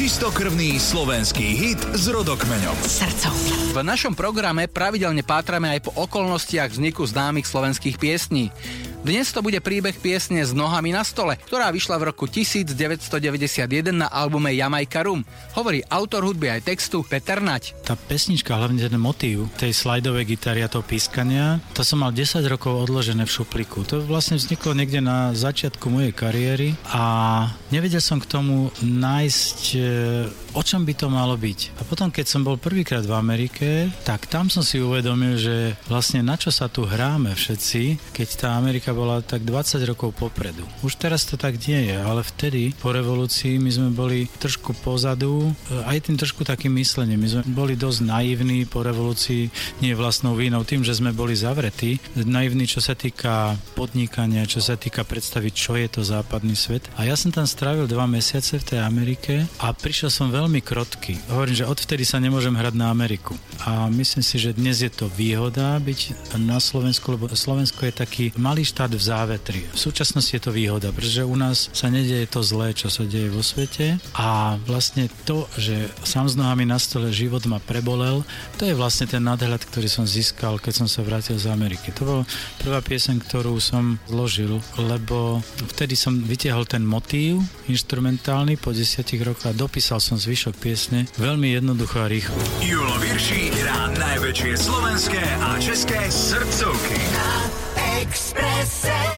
Čistokrvný slovenský hit s rodokmeňom. Srdcom. V našom programe pravidelne pátrame aj po okolnostiach vzniku známych slovenských piesní. Dnes to bude príbeh piesne S nohami na stole, ktorá vyšla v roku 1991 na albume Jamaica Room. Hovorí autor hudby aj textu Peter Nať. Tá pesnička, hlavne ten motív tej slajdovej gitary a toho pískania, to som mal 10 rokov odložené v šupliku. To vlastne vzniklo niekde na začiatku mojej kariéry a nevedel som k tomu nájsť, e, o čom by to malo byť. A potom, keď som bol prvýkrát v Amerike, tak tam som si uvedomil, že vlastne na čo sa tu hráme všetci, keď tá Amerika Amerika bola tak 20 rokov popredu. Už teraz to tak nie je, ale vtedy po revolúcii my sme boli trošku pozadu, e, aj tým trošku takým myslením. My sme boli dosť naivní po revolúcii, nie vlastnou vínou, tým, že sme boli zavretí. Naivní, čo sa týka podnikania, čo sa týka predstaviť, čo je to západný svet. A ja som tam strávil dva mesiace v tej Amerike a prišiel som veľmi krotky. Hovorím, že odvtedy sa nemôžem hrať na Ameriku. A myslím si, že dnes je to výhoda byť na Slovensku, lebo Slovensko je taký malý štát štát v závetri. V súčasnosti je to výhoda, pretože u nás sa nedieje to zlé, čo sa deje vo svete a vlastne to, že sám s nohami na stole život ma prebolel, to je vlastne ten nadhľad, ktorý som získal, keď som sa vrátil z Ameriky. To bola prvá pieseň, ktorú som zložil, lebo vtedy som vytiahol ten motív instrumentálny po desiatich rokoch a dopísal som zvyšok piesne veľmi jednoducho a rýchlo. Julo Virší hrá najväčšie slovenské a české srdcovky. Expressa.